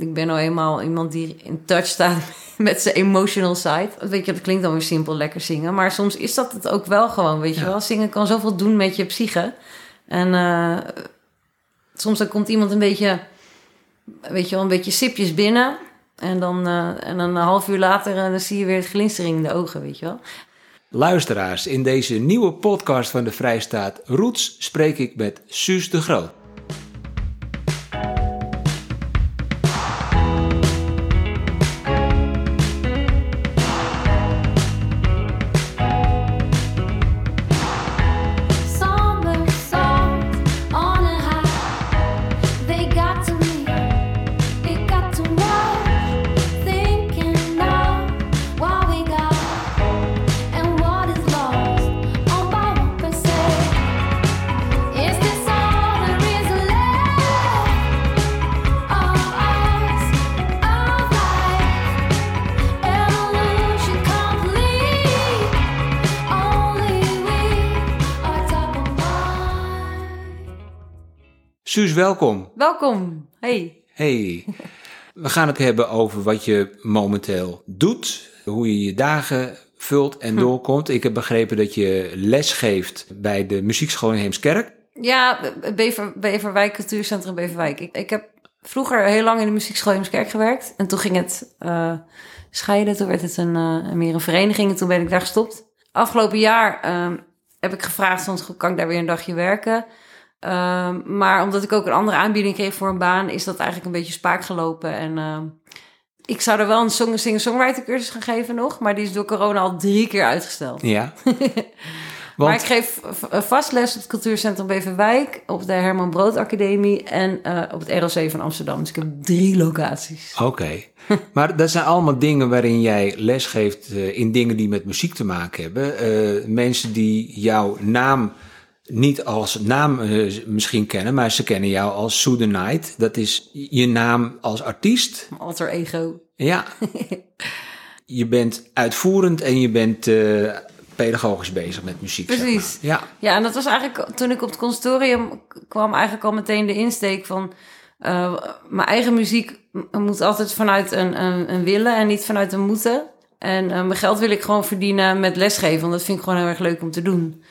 ik ben nou eenmaal iemand die in touch staat met zijn emotional side. Weet je, dat klinkt dan weer simpel, lekker zingen. Maar soms is dat het ook wel gewoon, weet je Ja. wel. Zingen kan zoveel doen met je psyche. En eh, soms dan komt iemand een beetje, weet je wel, een beetje sipjes binnen. En dan, eh, en dan een half uur later eh, dan zie je weer het glinstering in de ogen, weet je wel. Luisteraars, in deze nieuwe podcast van de Vrijstaat Roots spreek ik met Suus de Groot. Suus, welkom. Welkom. Hey. Hey, we gaan het hebben over wat je momenteel doet, hoe je je dagen vult en doorkomt. Ik heb begrepen dat je les geeft bij de muziekschool in Heemskerk. Ja, Bever, Beverwijk, Cultuurcentrum Beverwijk. Ik, ik heb vroeger heel lang in de muziekschool in Heemskerk gewerkt. En toen ging het eh, scheiden. Toen werd het een, eh, meer een vereniging. En toen ben ik daar gestopt. Afgelopen jaar ehm, heb ik gevraagd, soms kan ik daar weer een dagje werken. Ehm, maar omdat ik ook een andere aanbieding kreeg voor een baan, is dat eigenlijk een beetje spaak gelopen. En ehm, ik zou er wel een song- singer-songwriter cursus gaan geven nog. Maar die is door corona al drie keer uitgesteld. Ja. Maar ik Want, geef v- vast les op het Cultuurcentrum Beverwijk, op de Herman Brood Academie en eh, op het RLC van Amsterdam. Dus ik heb drie locaties. oké. Maar dat zijn allemaal dingen waarin jij les geeft eh, in dingen die met muziek te maken hebben. Eh, mensen die jouw naam niet als naam eh, misschien kennen, maar ze kennen jou als Sue the Night. Dat is je naam als artiest. Alter ego. Ja. je bent uitvoerend en je bent eh, pedagogisch bezig met muziek. zeg maar. Precies. Ja. Ja, en dat was eigenlijk toen ik op het conservatorium kwam eigenlijk al meteen de insteek van eh, mijn eigen muziek moet altijd vanuit een, een, een willen en niet vanuit een moeten. En mijn geld wil ik gewoon verdienen met lesgeven, want dat vind ik gewoon heel erg leuk om te doen.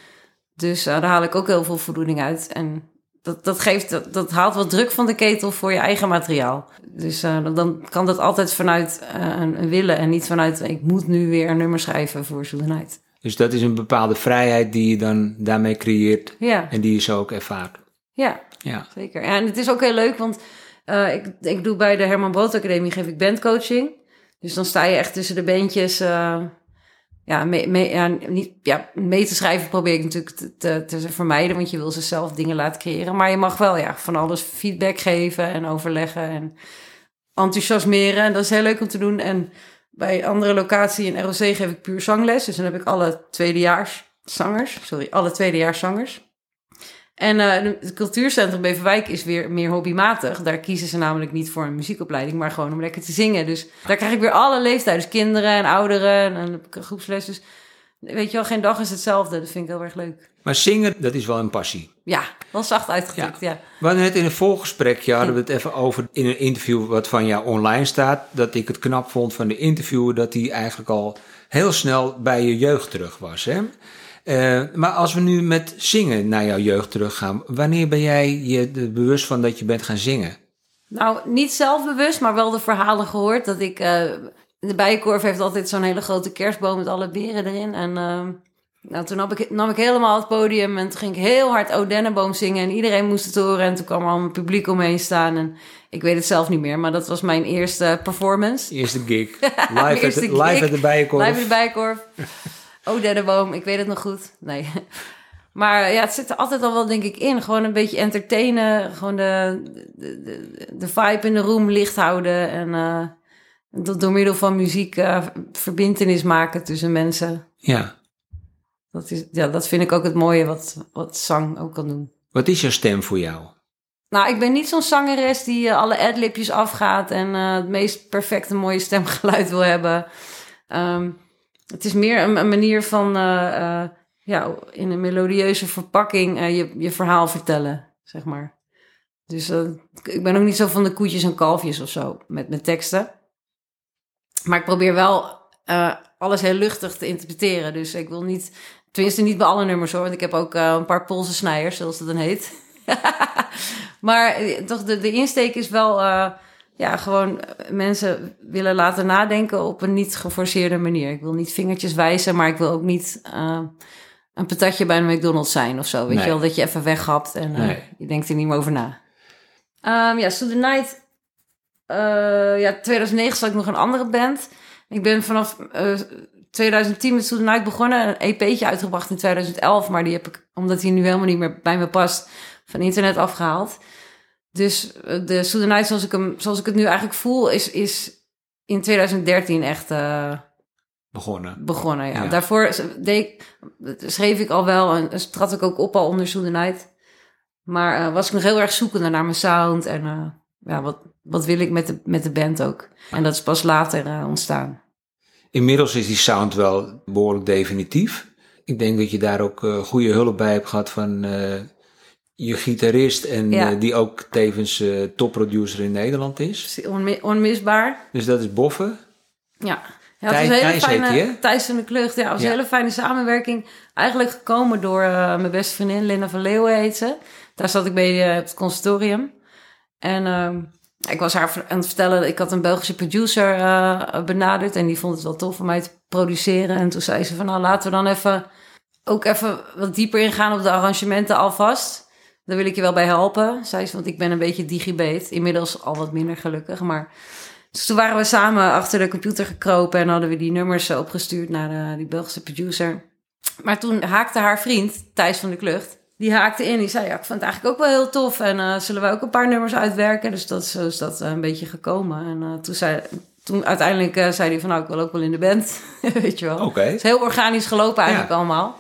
Dus eh, daar haal ik ook heel veel voldoening uit. En dat, dat, geeft, dat, dat haalt wat druk van de ketel voor je eigen materiaal. Dus eh, dan- kan dat altijd vanuit eh, een, een willen en niet vanuit ik moet nu weer een nummer schrijven voor Zoele Night. Dus dat is een bepaalde vrijheid die je dan daarmee creëert Ja, en die je zo ook ervaart. ja. Ja. Zeker. Ja, en het is ook heel leuk, want ik, ik doe bij de Herman Brood Academie geef ik bandcoaching. Dus dan sta je echt tussen de bandjes. eh, ja, mee, mee, ja, niet, ja, mee te schrijven probeer ik natuurlijk te, te, te vermijden, want je wil ze zelf dingen laten creëren. Maar je mag wel ja, van alles feedback geven en overleggen en enthousiasmeren. En dat is heel leuk om te doen. En bij andere locatie in ROC geef ik puur zangles. Dus dan heb ik alle tweedejaars zangers. Sorry, alle tweedejaars zangers. En eh, het cultuurcentrum Beverwijk is weer meer hobbymatig. Daar kiezen ze namelijk niet voor een muziekopleiding, maar gewoon om lekker te zingen. Dus daar krijg ik weer alle leeftijden. Dus kinderen en ouderen en groepsles. Dus weet je wel, geen dag is hetzelfde. Dat vind ik heel erg leuk. Maar zingen, dat is wel een passie. Ja, wel zacht uitgedrukt, ja. We hadden net in een voorgesprekje hadden we het even over in een interview wat van jou online staat. Dat ik het knap vond van de interviewer dat hij eigenlijk al heel snel bij je jeugd terug was. Hè? Eh, maar als we nu met zingen naar jouw jeugd teruggaan, wanneer ben jij je er bewust van dat je bent gaan zingen? Nou, niet zelfbewust, maar wel de verhalen gehoord. Dat ik... eh, de Bijenkorf heeft altijd zo'n hele grote kerstboom met alle beren erin. En eh, nou, toen nam ik, nam ik helemaal het podium en toen ging ik heel hard O Dennenboom zingen. En iedereen moest het horen en toen kwam er al een publiek omheen staan. En ik weet het zelf niet meer, maar dat was mijn eerste performance. Eerste gig, live, at, live at de Bijenkorf. Live in de Bijenkorf. Oh, Dennenboom, ik weet het nog goed. Nee. Maar ja, het zit er altijd al wel, denk ik, in. Gewoon een beetje entertainen. Gewoon de, de, de, de vibe in de room licht houden. En eh, door, door middel van muziek eh verbindenis maken tussen mensen. Ja. Dat, is, ja, dat vind ik ook het mooie wat, wat zang ook kan doen. Wat is jouw stem voor jou? Nou, ik ben niet zo'n zangeres die eh, alle adlibjes afgaat en het meest perfecte mooie stemgeluid wil hebben. Ehm, het is meer een, manier van eh, eh, ja, in een melodieuze verpakking eh, je, je verhaal vertellen, zeg maar. Dus ik ben ook niet zo van de koetjes en kalfjes of zo met mijn teksten. Maar ik probeer wel alles heel luchtig te interpreteren. Dus ik wil niet, tenminste niet bij alle nummers hoor. Want ik heb ook een paar Poolse snijers, zoals dat dan heet. maar toch, de, de insteek is wel, ja, gewoon eh, mensen willen laten nadenken op een niet geforceerde manier. Ik wil niet vingertjes wijzen, maar ik wil ook niet eh, een patatje bij een McDonald's zijn of zo. Weet Nee. je wel, dat je even weggapt en eh, Nee. je denkt er niet meer over na. Ehm, ja, So The Night. eh, ja, 2009 zat ik nog een andere band. Ik ben vanaf eh, 2010 met So The Night begonnen. Een EP'tje uitgebracht in 2011. Maar die heb ik, omdat die nu helemaal niet meer bij me past, van internet afgehaald. Dus eh, de So The Night zoals ik, hem, zoals ik het nu eigenlijk voel, is, is in 2013 echt... eh, Begonnen. begonnen. Ja. Ja. Daarvoor deed schreef ik al wel en trad ik ook op al onder So The Night. Maar eh, was ik nog heel erg zoekende naar mijn sound en ja, wat, wat wil ik met de, met de band ook. En dat is pas later ontstaan. Inmiddels is die sound wel behoorlijk definitief. Ik denk dat je daar ook goede hulp bij hebt gehad van je gitarist. En Ja. eh, die ook tevens eh, topproducer in Nederland is. Onmi- onmisbaar. Dus dat is Boffe. Ja. Ja, het was Thijs fijne? Thijs van de Klucht. Ja, het was Ja. een hele fijne samenwerking. Eigenlijk gekomen door eh, mijn beste vriendin Linda van Leeuwen heet ze. Daar zat ik bij het conservatorium. En ehm, ik was haar aan het vertellen, ik had een Belgische producer benaderd. En die vond het wel tof om mij te produceren. En toen zei ze van nou laten we dan even, ook even wat dieper ingaan op de arrangementen alvast. Daar wil ik je wel bij helpen, zei ze, want ik ben een beetje digibate. Inmiddels al wat minder gelukkig, maar... Dus toen waren we samen achter de computer gekropen en hadden we die nummers eh, opgestuurd naar de, die Belgische producer. Maar toen haakte haar vriend, Thijs van de Klucht, die haakte in. Die zei, ja, ik vond het eigenlijk ook wel heel tof en eh, zullen wij ook een paar nummers uitwerken? Dus dat, zo is dat eh, een beetje gekomen. En eh, toen, zei, toen uiteindelijk eh, zei hij van, nou, ik wil ook wel in de band, weet je wel. Oké. Het is heel organisch gelopen eigenlijk Ja. allemaal.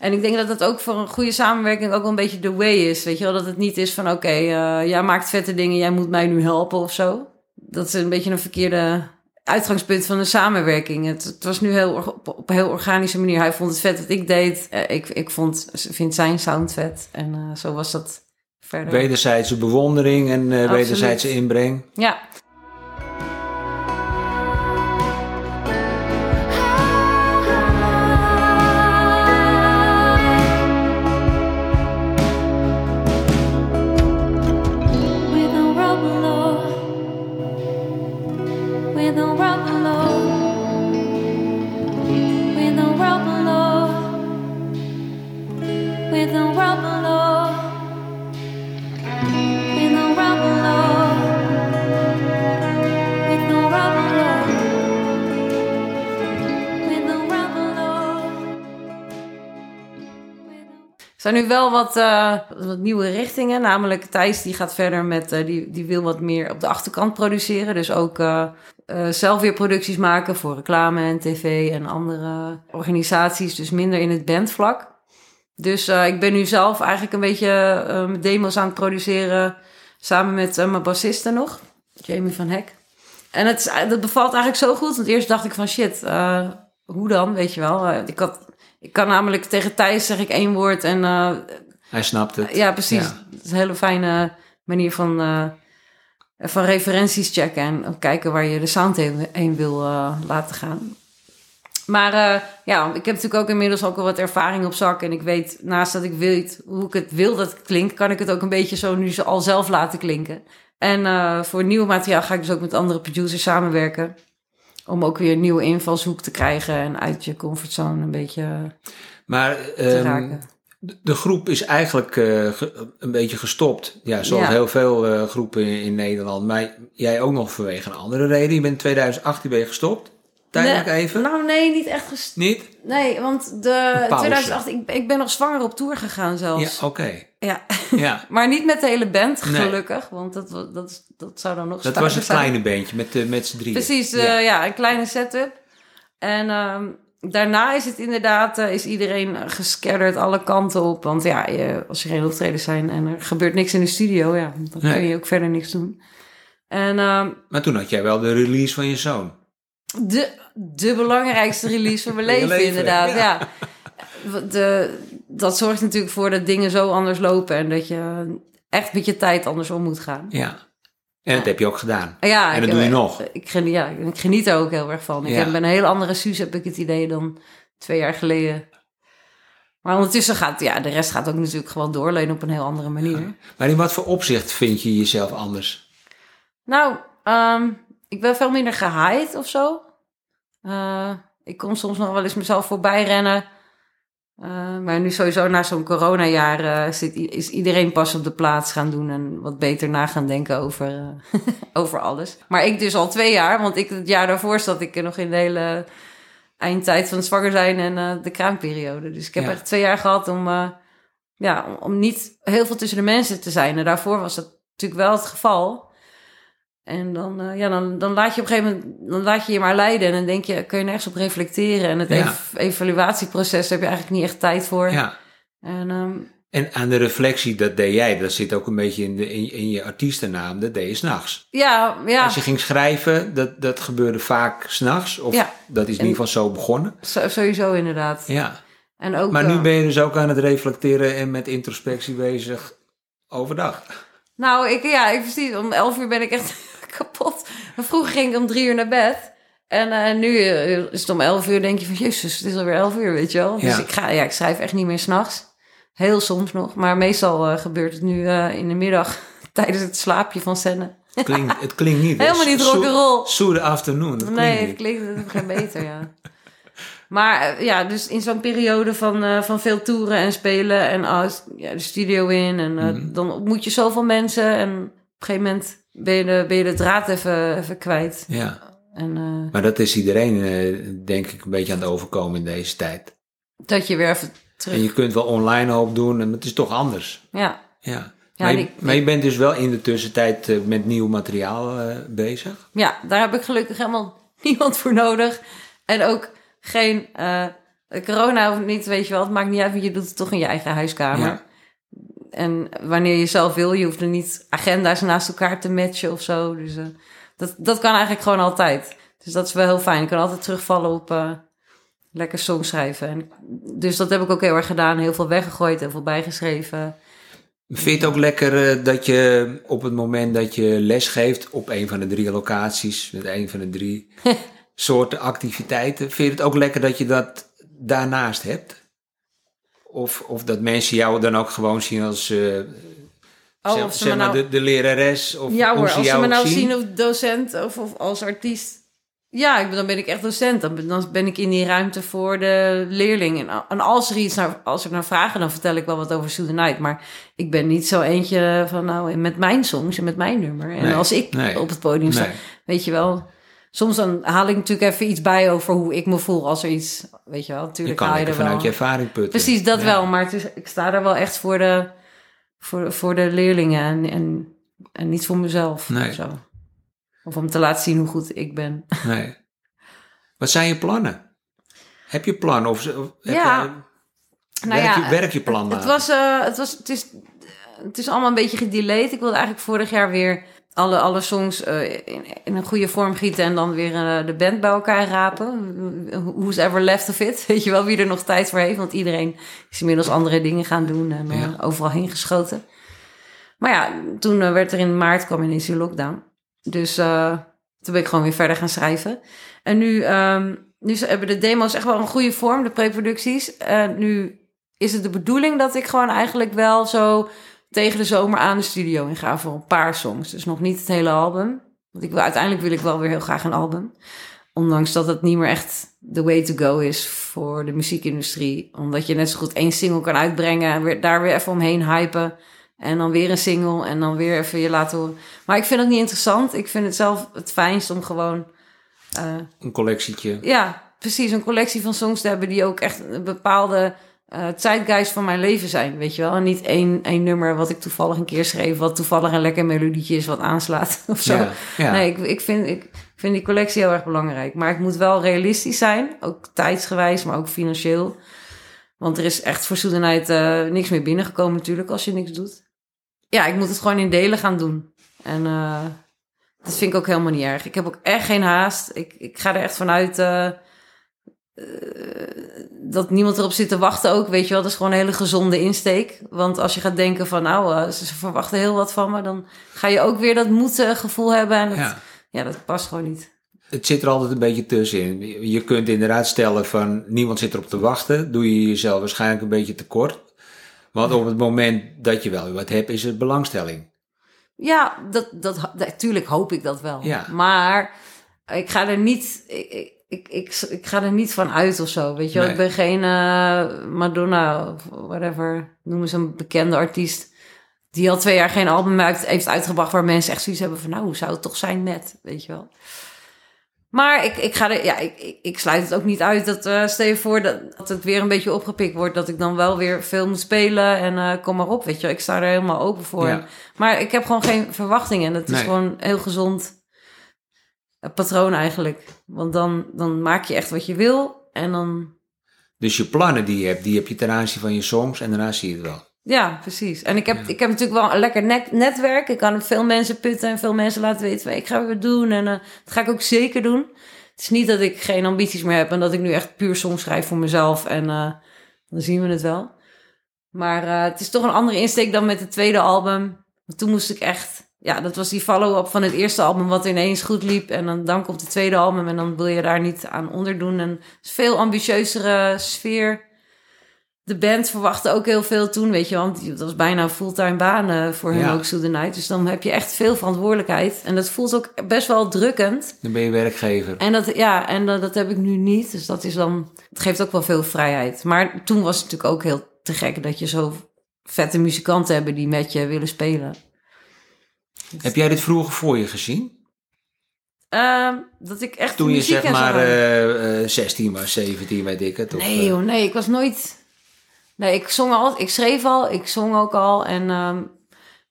En ik denk dat dat ook voor een goede samenwerking ook wel een beetje de way is. Weet je wel, dat het niet is van oké, eh, jij maakt vette dingen, jij moet mij nu helpen of zo. Dat is een beetje een verkeerde uitgangspunt van de samenwerking. Het, het was nu heel, op, op een heel organische manier. Hij vond het vet wat ik deed. Eh, ik, ik vond, vind zijn sound vet. En eh, zo was dat verder. Wederzijdse bewondering en wederzijdse inbreng. Ja, zijn nu wel wat, eh, wat nieuwe richtingen. Namelijk Thijs die gaat verder met, eh, die, die wil wat meer op de achterkant produceren. Dus ook eh, zelf weer producties maken voor reclame en tv en andere organisaties. Dus minder in het bandvlak. Dus ik ben nu zelf eigenlijk een beetje demo's aan het produceren. Samen met mijn bassiste nog, Jamie van Hek. En het dat bevalt eigenlijk zo goed. Want eerst dacht ik van shit, hoe dan? Weet je wel. Ik, had, ik kan namelijk tegen Thijs zeg ik één woord en eh, Hij snapt het. ja, precies. Ja. Het is een hele fijne manier van, eh, van referenties checken en kijken waar je de sound heen, heen wil eh, laten gaan. Maar ja, ik heb natuurlijk ook inmiddels ook al wat ervaring op zak. En ik weet, naast dat ik weet hoe ik het wil dat het klinkt, kan ik het ook een beetje zo nu zo al zelf laten klinken. En voor nieuw materiaal ga ik dus ook met andere producers samenwerken. Om ook weer een nieuwe invalshoek te krijgen en uit je comfortzone een beetje Maar te ehm, raken. de groep is eigenlijk eh, een beetje gestopt. Ja, zoals Ja. heel veel eh, groepen in, in Nederland. Maar jij ook nog vanwege een andere reden. Je bent in 2018 ben je gestopt. Tijdelijk Nee, even. Nou, nee, niet echt gest- Niet? Nee, want de Een pauze. 2008, ik, ik ben nog zwanger op tour gegaan Ja, zelfs. oké. Ja, Ja. maar niet met de hele band, Nee. gelukkig. Want dat, dat, dat zou dan nog Dat was een zijn. kleine bandje met, met z'n drieën. Precies, eh, Ja. ja. een kleine setup. En ehm, daarna is het inderdaad, eh, is iedereen gescatterd alle kanten op. Want ja, je, als er geen optredens zijn en er gebeurt niks in de studio, ja, dan Nee. kun je ook verder niks doen. En ehm, Maar toen had jij wel de release van je zoon. de, de belangrijkste release van mijn je leven, leven, inderdaad. ja. Ja. De, dat zorgt natuurlijk voor dat dingen zo anders lopen. En dat je echt met je tijd anders om moet gaan. Ja. En dat heb je ook gedaan. Ja, En dat doe je nog. Ik geniet, ja, ik geniet er ook heel erg van. Ik Ja. heb- ben een heel andere Suus, heb ik het idee, dan twee jaar geleden. Maar ondertussen gaat, ja, de rest gaat ook natuurlijk gewoon door, alleen op een heel andere manier. Maar in wat voor opzicht vind je jezelf anders? Nou, ehm, ik ben veel minder gehaaid of zo. Eh, ik kon soms nog wel eens mezelf voorbij rennen. Eh, maar nu sowieso na zo'n coronajaar eh, zit, is iedereen pas op de plaats gaan doen en wat beter na gaan denken over, eh, over alles. Maar ik dus al twee jaar, want ik, het jaar daarvoor zat ik nog in de hele eindtijd van zwanger zijn en de kraamperiode. Dus ik heb Ja. echt twee jaar gehad om, ja, om, om niet heel veel tussen de mensen te zijn. En daarvoor was dat natuurlijk wel het geval. En dan, eh, ja, dan, dan laat je op een gegeven moment dan laat je je maar leiden. En dan denk je, kun je nergens op reflecteren. En het Ja. ev- evaluatieproces heb je eigenlijk niet echt tijd voor. Ja. En ehm, En aan de reflectie, dat deed jij. Dat zit ook een beetje in, de, in, in je artiestennaam. Dat deed je s'nachts. ja, ja Als je ging schrijven, dat, dat gebeurde vaak s'nachts. Of Ja. dat is in ieder geval zo begonnen. zo- sowieso inderdaad. Ja. En ook, Maar nu eh, ben je dus ook aan het reflecteren en met introspectie bezig overdag. Nou, ik, ja, ik precies. Om elf uur ben ik echt kapot. Maar Vroeger ging ik om drie uur naar bed. En eh, nu eh, is het om elf uur, denk je van... Jezus, het is alweer elf uur, weet je wel. Dus Ja. ik, ga, ja, ik schrijf echt niet meer s'nachts. Heel soms nog. Maar meestal eh, gebeurt het nu in de middag... tijdens het slaapje van Senne. Het klinkt, het klinkt niet. Helemaal niet Soe- rock'n'roll. Soe de afternoon. Dat Nee, klinkt het klinkt het geen beter, ja. Maar ja, dus in zo'n periode van, van veel toeren en spelen en als ja, de studio in. En Mhm. dan ontmoet je zoveel mensen en op een gegeven moment ben je de, ben je de draad even, even kwijt. Ja. En eh, Maar dat is iedereen, eh, denk ik, een beetje aan het overkomen in deze tijd. dat je weer even terug... En je kunt wel online hoop doen, en het is toch anders. Ja, Ja. Ja, maar, je, ik- maar je bent dus wel in de tussentijd eh, met nieuw materiaal bezig. ja, daar heb ik gelukkig helemaal niemand voor nodig. En ook geen... corona of niet, weet je wel. Het maakt niet uit, want je doet het toch in je eigen huiskamer. Ja. En wanneer je zelf wil, je hoeft er niet agenda's naast elkaar te matchen of zo. Dus eh, dat, dat kan eigenlijk gewoon altijd. Dus dat is wel heel fijn. Ik kan altijd terugvallen op eh, lekker songs schrijven. En, dus dat heb ik ook heel erg gedaan. Heel veel weggegooid, heel veel bijgeschreven. Vind je het ook lekker eh, dat je op het moment dat je les geeft op een van de drie locaties, met een van de drie soorten activiteiten, vind je het ook lekker dat je dat daarnaast hebt? Of, of dat mensen jou dan ook gewoon zien als Oh, zeg maar nou... de, de lerares? Of ja hoor, ze als ze me nou zien? zien of docent of, of als artiest. Ja, ik ben, dan ben ik echt docent. Dan ben, dan ben ik in die ruimte voor de leerling. En, als er iets naar, als er naar vragen, dan vertel ik wel wat over the Night. Maar ik ben niet zo eentje van nou, met mijn songs en met mijn nummer. En Nee, als ik nee, op het podium sta, Nee. weet je wel. Soms dan haal ik natuurlijk even iets bij over hoe ik me voel als er iets, weet je wel. Je Natuurlijk kan haal je er vanuit wel. je ervaring putten. Precies, dat Ja. wel. Maar het is, ik sta daar wel echt voor de, voor, voor de leerlingen en, en, en niet voor mezelf. Nee. Of, zo. of om te laten zien hoe goed ik ben. Nee. Wat zijn je plannen? Heb je plannen? Of, of heb Ja. je, Nou werk, ja, je, werk je plan Het na? was, eh, het was, het is, het is allemaal een beetje gedelayed. Ik wilde eigenlijk vorig jaar weer alle, alle songs eh, in, in een goede vorm gieten en dan weer eh, de band bij elkaar rapen. Who's ever left of it? Weet je wel wie er nog tijd voor heeft? Want iedereen is inmiddels andere dingen gaan doen en eh, Ja. overal heen geschoten. Maar ja, toen werd er in maart kwam ineens die lockdown. Dus toen ben ik gewoon weer verder gaan schrijven. En nu, ehm, nu hebben de demo's echt wel een goede vorm, de preproducties. En nu is het de bedoeling dat ik gewoon eigenlijk wel zo tegen de zomer aan de studio in ga voor een paar songs. Dus nog niet het hele album. Want ik wil, uiteindelijk wil ik wel weer heel graag een album. Ondanks dat het niet meer echt the way to go is voor de muziekindustrie. Omdat je net zo goed één single kan uitbrengen en weer, daar weer even omheen hypen. En dan weer een single en dan weer even je laten horen. Maar ik vind het niet interessant. Ik vind het zelf het fijnst om gewoon... eh, Een collectietje. ja, precies. Een collectie van songs te hebben die ook echt een bepaalde zeitgeist van mijn leven zijn, weet je wel. En niet één, één nummer wat ik toevallig een keer schreef, wat toevallig een lekker melodietje is wat aanslaat of zo. Ja, ja. Nee, ik, ik, vind, ik vind die collectie heel erg belangrijk. Maar ik moet wel realistisch zijn, ook tijdsgewijs, maar ook financieel. Want er is echt voor Soedenheid eh niks meer binnengekomen natuurlijk als je niks doet. Ja, ik moet het gewoon in delen gaan doen. En eh, dat vind ik ook helemaal niet erg. Ik heb ook echt geen haast. Ik, ik ga er echt vanuit. Eh, dat niemand erop zit te wachten ook, weet je wel. Dat is gewoon een hele gezonde insteek. Want als je gaat denken van, nou, eh, ze, ze verwachten heel wat van me... dan ga je ook weer dat moedgevoel hebben. En dat, ja. Ja. dat past gewoon niet. Het zit er altijd een beetje tussenin. Je kunt inderdaad stellen van niemand zit erop te wachten. Doe je jezelf waarschijnlijk een beetje tekort. Want op het moment dat je wel wat hebt, is het belangstelling. Ja, dat, dat, natuurlijk hoop ik dat wel. Ja. Maar ik ga er niet... Ik, ik, ik, ik, ga er niet van uit of zo, weet je. Nee. Ik ben geen eh, Madonna of whatever, noem eens een bekende artiest... die al twee jaar geen album uit, heeft uitgebracht... waar mensen echt zoiets hebben van... nou, hoe zou het toch zijn met, weet je wel. Maar ik, ik, ga er, ja, ik, ik, sluit het ook niet uit dat, eh stel je voor dat, dat het weer een beetje opgepikt wordt, dat ik dan wel weer veel moet spelen en eh, kom maar op, weet je. Ik sta er helemaal open voor. Ja. Maar ik heb gewoon geen verwachtingen en dat is gewoon heel gezond patroon eigenlijk. Want dan, dan maak je echt wat je wil en dan, Dus je plannen die je hebt, die heb je ten aanzien van je songs en daarna zie je het wel. ja, precies. En ik heb, ik heb natuurlijk wel een lekker net, netwerk. Ik kan veel mensen putten en veel mensen laten weten van ik ga weer doen en eh, dat ga ik ook zeker doen. Het is niet dat ik geen ambities meer heb en dat ik nu echt puur songs schrijf voor mezelf en eh, dan zien we het wel. Maar eh, het is toch een andere insteek dan met het tweede album. Want toen moest ik echt, ja, dat was die follow-up van het eerste album wat ineens goed liep. En dan, dan komt het tweede album en dan wil je daar niet aan onderdoen. En het is een veel ambitieuzere sfeer. De band verwachtte ook heel veel toen, weet je, want dat was bijna fulltime baan eh, voor hen Ja. ook, So The Night. Dus dan heb je echt veel verantwoordelijkheid. En dat voelt ook best wel drukkend. Dan ben je werkgever. En dat, ja, en dat, dat heb ik nu niet. Dus dat is dan, het geeft ook wel veel vrijheid. Maar toen was het natuurlijk ook heel te gek dat je zo vette muzikanten hebben die met je willen spelen. Heb jij dit vroeger voor je gezien? Ehm, dat ik echt Toen je zeg maar had. eh, eh, 16 was, 17 weet ik het. of, Nee eh, joh, nee, ik was nooit... Nee, ik zong al, ik schreef al, ik zong ook al. En, ehm,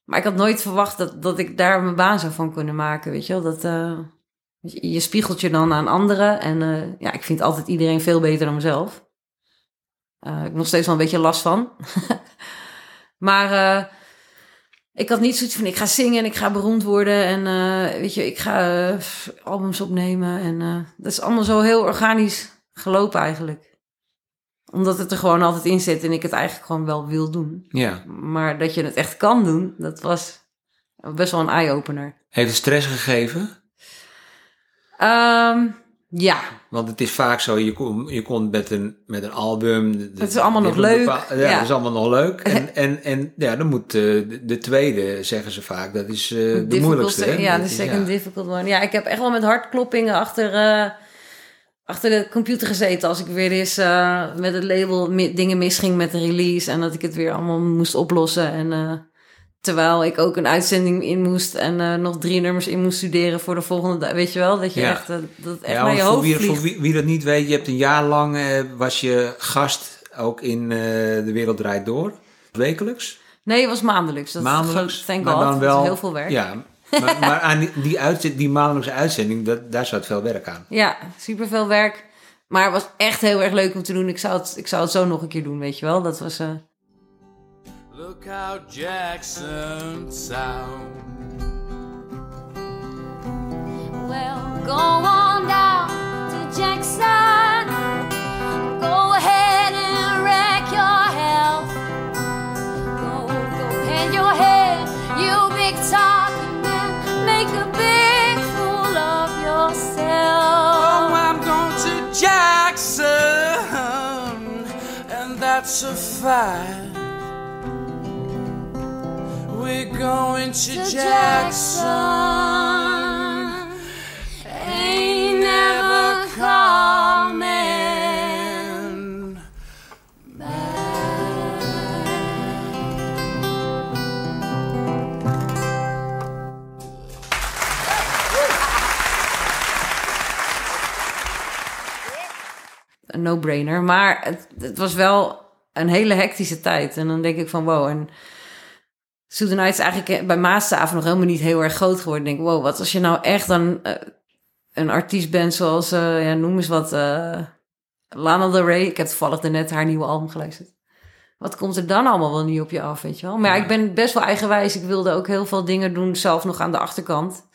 maar ik had nooit verwacht dat, dat ik daar mijn baan zou van kunnen maken, weet je wel. Dat, je, je spiegelt je dan aan anderen. En ja, ik vind altijd iedereen veel beter dan mezelf. Ik heb nog steeds wel een beetje last van. maar ik had niet zoiets van, ik ga zingen en ik ga beroemd worden. En eh, weet je, ik ga eh, albums opnemen. En eh, dat is allemaal zo heel organisch gelopen eigenlijk omdat het er gewoon altijd in zit en ik het eigenlijk gewoon wel wil doen. Ja. Maar dat je het echt kan doen, dat was best wel een eye-opener. Heeft het stress gegeven? Ehm, ja, Want het is vaak zo, je, kom, je komt met een, met een album. de- Het is allemaal nog leuk, bepaal- ja, ja. het is allemaal nog leuk. En, en, en ja, dan moet eh, de, de tweede, zeggen ze vaak, dat is eh, de moeilijkste. hè? Ja, Dat de second difficult one. Ja, ik heb echt wel met hartkloppingen achter, eh, achter de computer gezeten als ik weer eens met het label dingen misging met de release en dat ik het weer allemaal moest oplossen. En terwijl ik ook een uitzending in moest en eh, nog drie nummers in moest studeren voor de volgende dag. Weet je wel, dat je Ja. echt, eh, dat echt Ja, naar je want voor, hoofd wie, vliegt. voor wie, wie dat niet weet, je hebt een jaar lang eh, was je gast ook in De Wereld Draait Door. Wekelijks. Nee, het was maandelijks. Dat maandelijks. Thank maar God. dan Dat wel, is heel veel werk. Ja, Ja, maar, maar aan die, die, uitzend, die maandelijkse uitzending, dat, daar zat veel werk aan. super veel werk. Maar het was echt heel erg leuk om te doen. Ik zou het, ik zou het zo nog een keer doen, weet je wel. Dat was... Look how Jackson sound. Well, go on down to Jackson. Go ahead and wreck your health. Go, go bend your head, you big talking man. Make a big fool of yourself. Oh. I'm going to Jackson, and that's a fact. We're going to, To Jackson. Ain't never coming. een no-brainer. Maar het, het was wel een hele hectische tijd. En dan denk ik van wow. En The Night is eigenlijk bij Maasavond nog helemaal niet heel erg groot geworden. Ik denk wow, wat als je nou echt dan eh, een artiest bent zoals, eh, ja, noem eens wat, eh, Lana Del Rey. Ik heb toevallig net haar nieuwe album geluisterd. Wat komt er dan allemaal wel niet op je af, weet je wel? Maar ja, ik ben best wel eigenwijs. Ik wilde ook heel veel dingen doen, zelf nog aan de achterkant.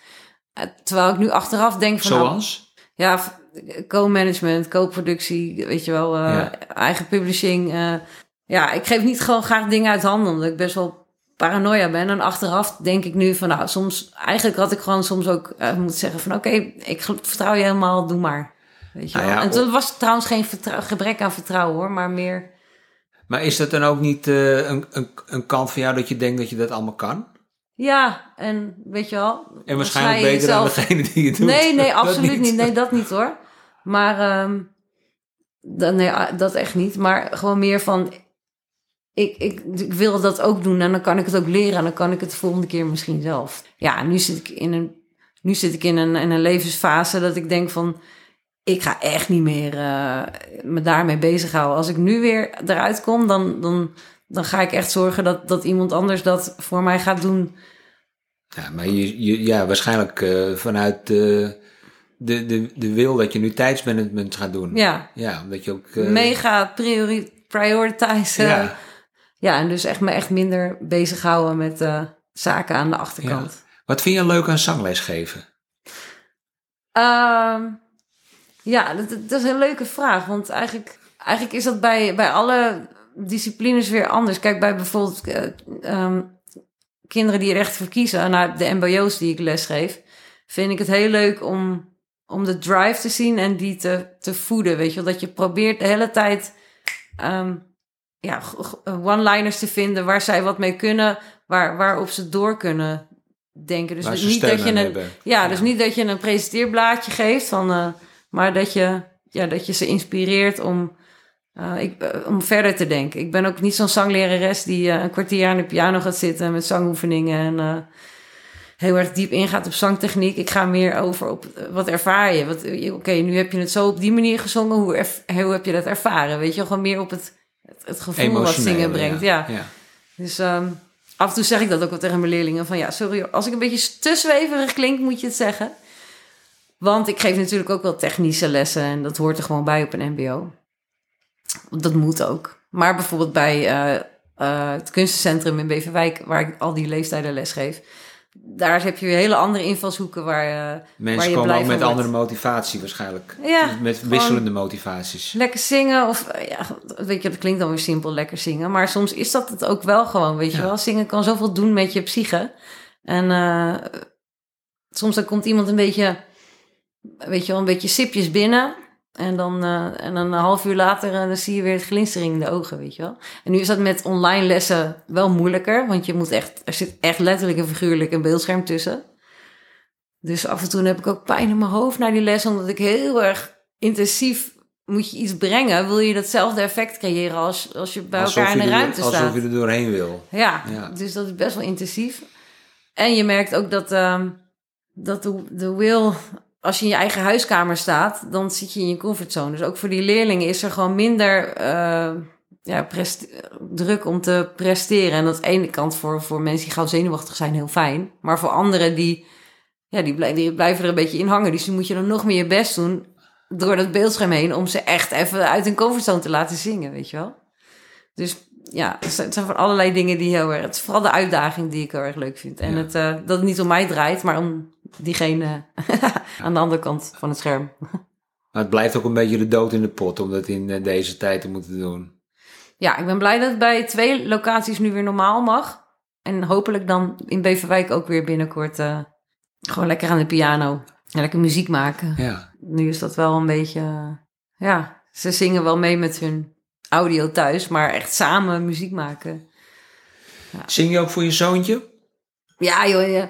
Eh, Terwijl ik nu achteraf denk van... nou, Zoals? ja, co-management, co-productie, weet je wel, eh, Ja. eigen publishing. eh. ja, ik geef niet gewoon graag dingen uit handen, omdat ik best wel paranoia ben. En achteraf denk ik nu van, nou, soms, eigenlijk had ik gewoon soms ook eh, moeten zeggen van, oké, ik vertrouw je helemaal, doe maar. Weet je Nou ja, en toen was trouwens geen gebrek aan vertrouwen hoor, maar meer, Maar is dat dan ook niet eh, een, een, een kant van jou dat je denkt dat je dat allemaal kan? ja, en weet je wel. En waarschijnlijk beter dan degene die het doet. Nee, nee, absoluut niet. Nee, dat niet hoor. Maar dat, nee, dat echt niet. Maar gewoon meer van. Ik, ik, ik wil dat ook doen en dan kan ik het ook leren en dan kan ik het de volgende keer misschien zelf. Ja, nu zit ik in een, nu zit ik in een, in een levensfase dat ik denk van. Ik ga echt niet meer eh, me daarmee bezighouden. Als ik nu weer eruit kom, dan, dan, dan ga ik echt zorgen dat, dat iemand anders dat voor mij gaat doen. Ja, maar je, je, ja, waarschijnlijk eh, vanuit eh, de, de, de wil dat je nu tijdsmanagement gaat doen. Ja, Ja, omdat je ook... mega priori prioritizen. Ja, Ja, en dus echt me echt minder bezighouden met eh, zaken aan de achterkant. Wat vind je leuk aan zangles geven? Ja, ja dat, dat is een leuke vraag. Want eigenlijk, eigenlijk is dat bij, bij alle disciplines weer anders. Kijk, bij bijvoorbeeld eh, ehm, kinderen die er echt voor kiezen, naar de mbo's die ik lesgeef, vind ik het heel leuk om, om de drive te zien en die te, te voeden. Weet je wel, dat je probeert de hele tijd ehm, ja, one-liners te vinden waar zij wat mee kunnen, waar, waarop ze door kunnen denken. Dus niet dat je een, ja, dus niet dat je een presenteerblaadje geeft, van, eh, maar dat je, ja, dat je ze inspireert om, eh, ik, eh, om verder te denken. Ik ben ook niet zo'n zanglerares die een kwartier aan de piano gaat zitten met zangoefeningen en heel erg diep ingaat op zangtechniek. Ik ga meer over op wat ervaar je. Wat, Oké, nu heb je het zo op die manier gezongen. Hoe, hoe heb je dat ervaren? Weet je, gewoon meer op het, het, gevoel wat zingen brengt. Ja. ja. Dus ehm, af en toe zeg ik dat ook wel tegen mijn leerlingen. Van ja, sorry, als ik een beetje te zweverig klink, moet je het zeggen. Want ik geef natuurlijk ook wel technische lessen. En dat hoort er gewoon bij op een mbo. Dat moet ook. Maar bijvoorbeeld bij eh, eh, het kunstencentrum in Beverwijk... waar ik al die leeftijden les geef... daar heb je weer hele andere invalshoeken waar, eh, waar Mensen je komen ook met wordt. andere motivatie waarschijnlijk. Ja, met wisselende motivaties. Lekker zingen of eh, ja, weet je, dat klinkt dan weer simpel, lekker zingen. Maar soms is dat het ook wel gewoon, weet je wel. Zingen kan zoveel doen met je psyche. En eh, soms dan komt iemand een beetje, weet je wel, een beetje sipjes binnen. En dan, eh, en dan een half uur later eh, dan zie je weer het glinstering in de ogen, weet je wel. En nu is dat met online lessen wel moeilijker. Want je moet echt, er zit echt letterlijk en figuurlijk een beeldscherm tussen. Dus af en toe heb ik ook pijn in mijn hoofd naar die les, omdat ik heel erg intensief moet je iets brengen. Wil je datzelfde effect creëren als, als je bij elkaar in de er- ruimte alsof staat? je er doorheen wil. Ja, Ja. dus dat is best wel intensief. En je merkt ook dat, ehm, dat de, de wil, als je in je eigen huiskamer staat, dan zit je in je comfortzone. Dus ook voor die leerlingen is er gewoon minder eh, ja, druk om te presteren. En dat is aan de ene kant voor, voor mensen die gauw zenuwachtig zijn heel fijn. Maar voor anderen die, ja, die, blij- die blijven er een beetje in hangen. Dus dan moet je dan nog meer je best doen door dat beeldscherm heen om ze echt even uit hun comfortzone te laten zingen, weet je wel. Dus ja, het zijn van allerlei dingen die heel erg... Het is vooral de uitdaging die ik heel erg leuk vind. En Ja. het, eh, dat het niet om mij draait, maar om diegene aan de andere kant van het scherm. Maar het blijft ook een beetje de dood in de pot om dat in eh, deze tijd te moeten doen. Ja, ik ben blij dat het bij twee locaties nu weer normaal mag. En hopelijk dan in Beverwijk ook weer binnenkort eh, gewoon lekker aan de piano. En lekker muziek maken. Ja. Nu is dat wel een beetje... eh, ja, ze zingen wel mee met hun audio thuis, maar echt samen muziek maken. Zing je ook voor je zoontje? Ja, joh. ja.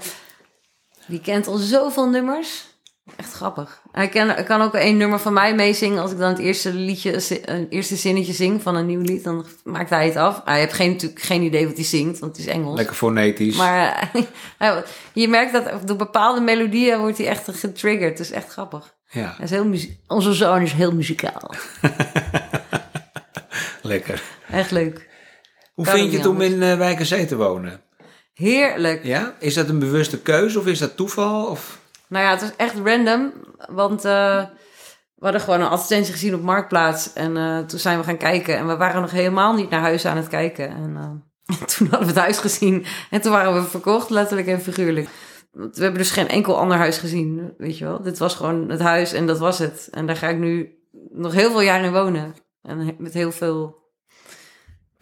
Die kent al zoveel nummers. Echt grappig. Hij kan, kan ook één nummer van mij meezingen. Als ik dan het eerste liedje, het eerste zinnetje zing van een nieuw lied, dan maakt hij het af. Hij heeft geen, natuurlijk geen idee wat hij zingt, want het is Engels. Lekker fonetisch. Maar je merkt dat door bepaalde melodieën wordt hij echt getriggerd. Het is echt grappig. Ja, Hij is heel Onze zoon is heel muzikaal. lekker. Echt leuk. Hoe Kan vind je het om in eh Wijkerzee te wonen? Heerlijk. Ja? Is dat een bewuste keuze of is dat toeval? Of... Nou ja, het was echt random. Want eh, we hadden gewoon een advertentie gezien op Marktplaats. En eh, toen zijn we gaan kijken. En we waren nog helemaal niet naar huis aan het kijken. En eh, toen hadden we het huis gezien. En toen waren we verkocht, letterlijk en figuurlijk. want we hebben dus geen enkel ander huis gezien, weet je wel. Dit was gewoon het huis en dat was het. En daar ga ik nu nog heel veel jaar in wonen. En met heel veel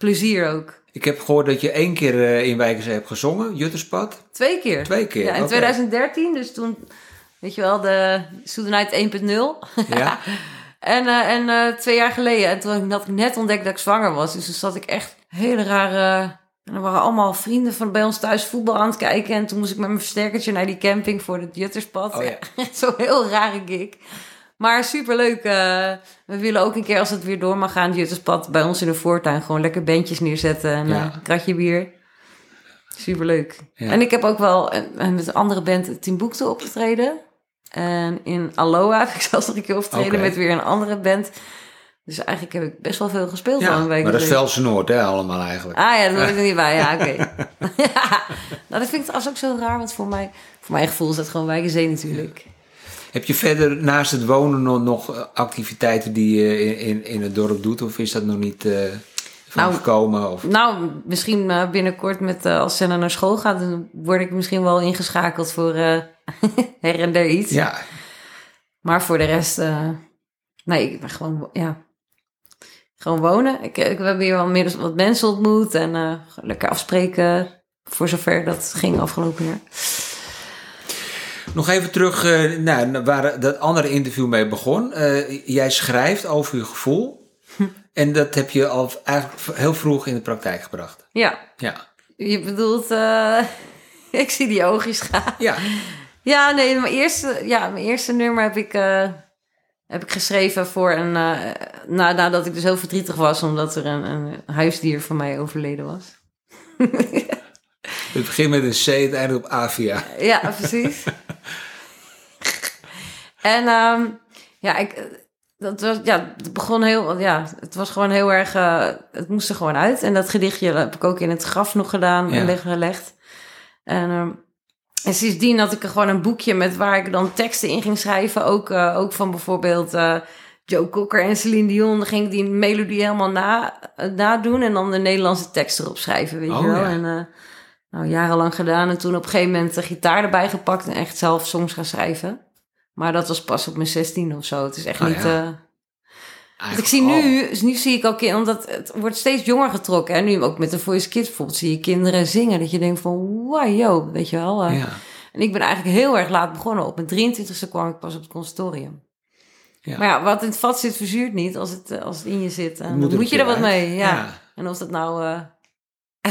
plezier ook. Ik heb gehoord dat je één keer eh, in Wijkenzee hebt gezongen, Jutterspad. Twee keer. Twee keer, Ja, in oké. 2013, dus toen, weet je wel, de Soedenite 1.0. Ja? En, eh, en eh, twee jaar geleden, en toen had ik net ontdekt dat ik zwanger was. Dus toen zat ik echt hele rare... En er waren allemaal vrienden van bij ons thuis voetbal aan het kijken. En toen moest ik met mijn versterkertje naar die camping voor het Jutterspad. Oh ja. Zo'n heel rare gig. Maar superleuk. eh we willen ook een keer, als het weer door mag gaan, het Jutterspad bij ons in de voortuin. Gewoon lekker bandjes neerzetten en Ja. eh, een kratje bier. Superleuk. Ja. En ik heb ook wel met een andere band Timbuktu opgetreden. En in Aloha heb ik zelfs nog een keer opgetreden met weer een andere band. Dus eigenlijk heb ik best wel veel gespeeld al ja. een week. Maar dat is Velse Noord, hè, allemaal eigenlijk. Ah ja, dat hoor ik er niet bij. Ja, oké. ja, nou, dat vind ik trouwens ook zo raar. Want voor, mij, voor mijn gevoel is dat gewoon Wijkenzee natuurlijk. Heb je verder naast het wonen nog, nog eh, activiteiten die je in, in, in het dorp doet? Of is dat nog niet eh van Nou, gekomen? Of? Nou, misschien eh, binnenkort met, als Senna naar school gaat... dan word ik misschien wel ingeschakeld voor her en der iets. Ja, Maar voor de rest, nee, ik ben gewoon, ja, gewoon wonen. Ik, ik we hebben hier wel meer wat mensen ontmoet en eh, lekker afspreken. Voor zover dat ging afgelopen jaar. Nog even terug eh, naar naar waar dat andere interview mee begon. Eh, jij schrijft over je gevoel. En dat heb je al eigenlijk heel vroeg in de praktijk gebracht. Ja, Ja. je bedoelt, eh, ik zie die oogjes gaan. Ja, Ja, nee, mijn eerste, ja, mijn eerste nummer heb ik, heb ik geschreven voor een, na, nadat ik dus heel verdrietig was omdat er een, een huisdier van mij overleden was. het begint met een C, het eindigt op Avia. Ja, precies. en ehm, ja, ik, dat was, ja, het begon heel, ja, het was gewoon heel erg, eh, het moest er gewoon uit. En dat gedichtje heb ik ook in het graf nog gedaan Ja. en weggelegd. En, ehm, en sindsdien had ik er gewoon een boekje met waar ik dan teksten in ging schrijven. Ook, eh, ook van bijvoorbeeld eh, Joe Cocker en Celine Dion. Dan ging ik die melodie helemaal na, nadoen en dan de Nederlandse tekst erop schrijven, weet Oh, je wel. ja. En, nou, jarenlang gedaan. En toen op een gegeven moment de gitaar erbij gepakt en echt zelf songs gaan schrijven. Maar dat was pas op mijn 16 of zo. Het is echt Oh, niet. ja. eh, ik zie nu, dus nu zie ik ook in, omdat het wordt steeds jonger getrokken. En nu ook met de Voice Kids bijvoorbeeld zie je kinderen zingen. Dat je denkt van, wow, yo, weet je wel. eh. Ja, En ik ben eigenlijk heel erg laat begonnen. Op mijn 23e kwam ik pas op het conservatorium. Ja. Maar ja, wat in het vat zit, verzuurt niet als het, eh, als het in je zit. En moet dan moet je er wat uit. mee. Ja. En of dat nou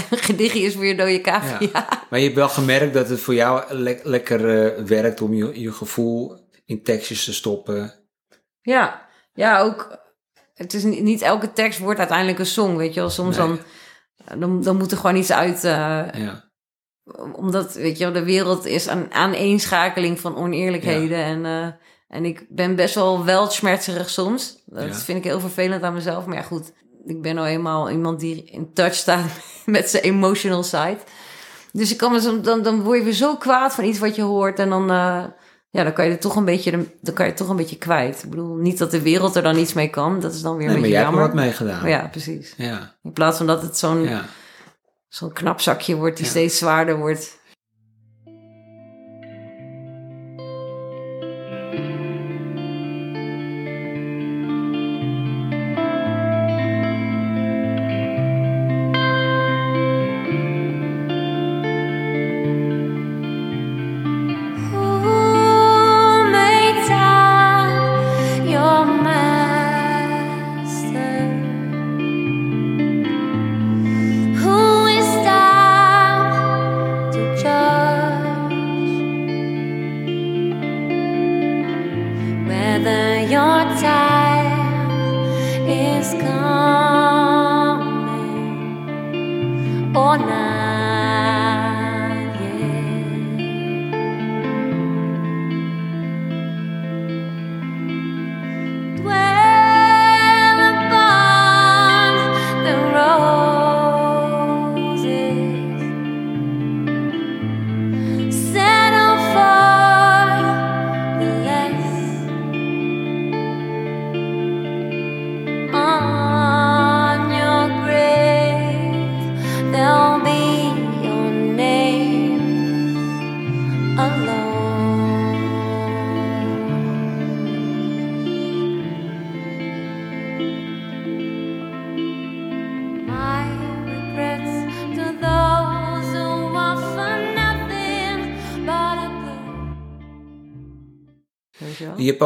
gedichtje is voor je dode cavia. Ja. Maar je hebt wel gemerkt dat het voor jou le- lekker eh, werkt om je, je gevoel in tekstjes te stoppen. Ja, ja, ook. Het is niet, niet elke tekst wordt uiteindelijk een song, weet je wel. Soms Nee. dan, dan, dan moet er gewoon iets uit. eh, Ja, omdat, weet je wel, de wereld is een aaneenschakeling van oneerlijkheden. En, eh, en ik ben best wel wel schmerzerig soms. Dat Ja. vind ik heel vervelend aan mezelf. Maar ja, goed, ik ben nou eenmaal iemand die in touch staat met zijn emotional side. Dus ik kan me dan, dan word je weer zo kwaad van iets wat je hoort. En dan, eh, ja, dan kan je het toch een beetje, dan kan je toch een beetje kwijt. Ik bedoel, niet dat de wereld er dan iets mee kan. Dat is dan weer nee, een maar beetje jij hebt er wat mee gedaan. Maar ja, precies. Ja, In plaats van dat het zo'n ja. zo'n knap zakje wordt die Ja. steeds zwaarder wordt.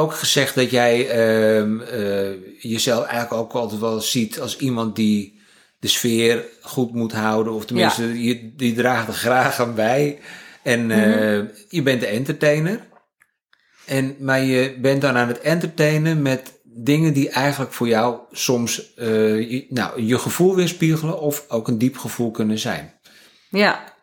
Ook gezegd dat jij ehm, eh, jezelf eigenlijk ook altijd wel ziet als iemand die de sfeer goed moet houden. Of tenminste, je, die draagt er graag aan bij. En eh, Mhm. je bent de entertainer. En, maar je bent dan aan het entertainen met dingen die eigenlijk voor jou soms eh, je, nou, je gevoel weerspiegelen of ook een diep gevoel kunnen zijn. Ja,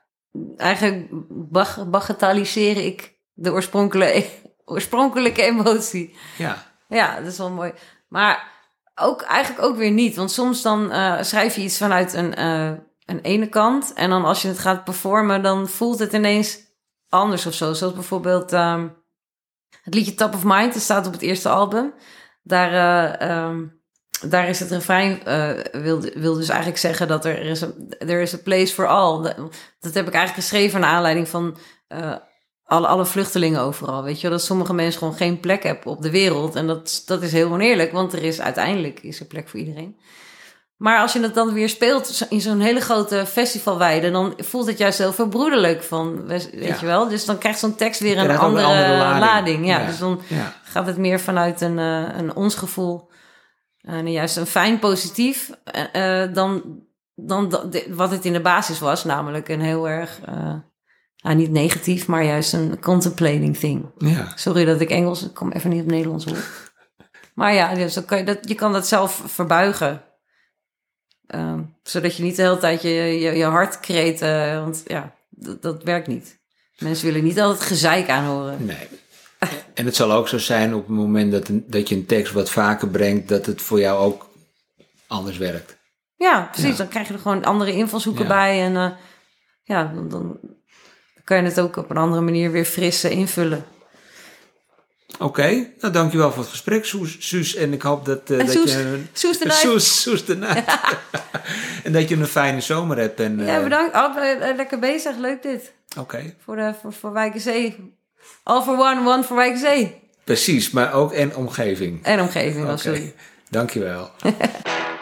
eigenlijk bag- bagatelliseer ik de oorspronkelijke, oorspronkelijke emotie. Ja, Ja, dat is wel mooi. Maar ook eigenlijk ook weer niet. Want soms dan eh, schrijf je iets vanuit een, eh, een ene kant. En dan als je het gaat performen, dan voelt het ineens anders of zo. Zoals bijvoorbeeld ehm, het liedje Top of Mind. Dat staat op het eerste album. Daar, eh, ehm, daar is het refrein, wil, wil dus eigenlijk zeggen dat er is een there is a place for all. Dat, dat heb ik eigenlijk geschreven naar aanleiding van alle, alle vluchtelingen overal. Weet je, wel? dat sommige mensen gewoon geen plek hebben op de wereld. En dat, dat is heel oneerlijk, want er is uiteindelijk is er plek voor iedereen. Maar als je het dan weer speelt in zo'n hele grote festivalweide, dan voelt het juist heel verbroederlijk van, weet Ja. je wel. Dus dan krijgt zo'n tekst weer een ook een andere, andere lading. lading. Ja, Ja. dus dan ja. gaat het meer vanuit een, eh, een ons gevoel. En juist een fijn positief eh, eh, dan, dan wat het in de basis was. Namelijk een heel erg, nou, niet negatief, maar juist een contemplating thing. ja. Sorry dat ik Engels, ik kom even niet op Nederlands hoor. Maar ja, dus dan kan je, dat, je kan dat zelf verbuigen. Ehm, zodat je niet de hele tijd je, je, je hart kreet, want ja, dat, dat werkt niet. Mensen willen niet altijd gezeik aanhoren. Nee. En het zal ook zo zijn op het moment dat, een, dat je een tekst wat vaker brengt, dat het voor jou ook anders werkt. Ja, precies. Ja. Dan krijg je er gewoon andere invalshoeken Ja. bij. En eh, ja, dan, dan kan je het ook op een andere manier weer fris eh, invullen. Oké, nou dankjewel voor het gesprek, Soes. Suus. En ik hoop dat, En dat Soes, je... Soes de. Soes, Soes de Nijs. en dat je een fijne zomer hebt. En, Ja, eh, bedankt. Oh, lekker bezig. Leuk dit. Oké, Voor, de, voor, voor Wijkenzee. All for one, one voor Wijkenzee. precies. Maar ook en omgeving. En omgeving, Oké, sorry. dankjewel.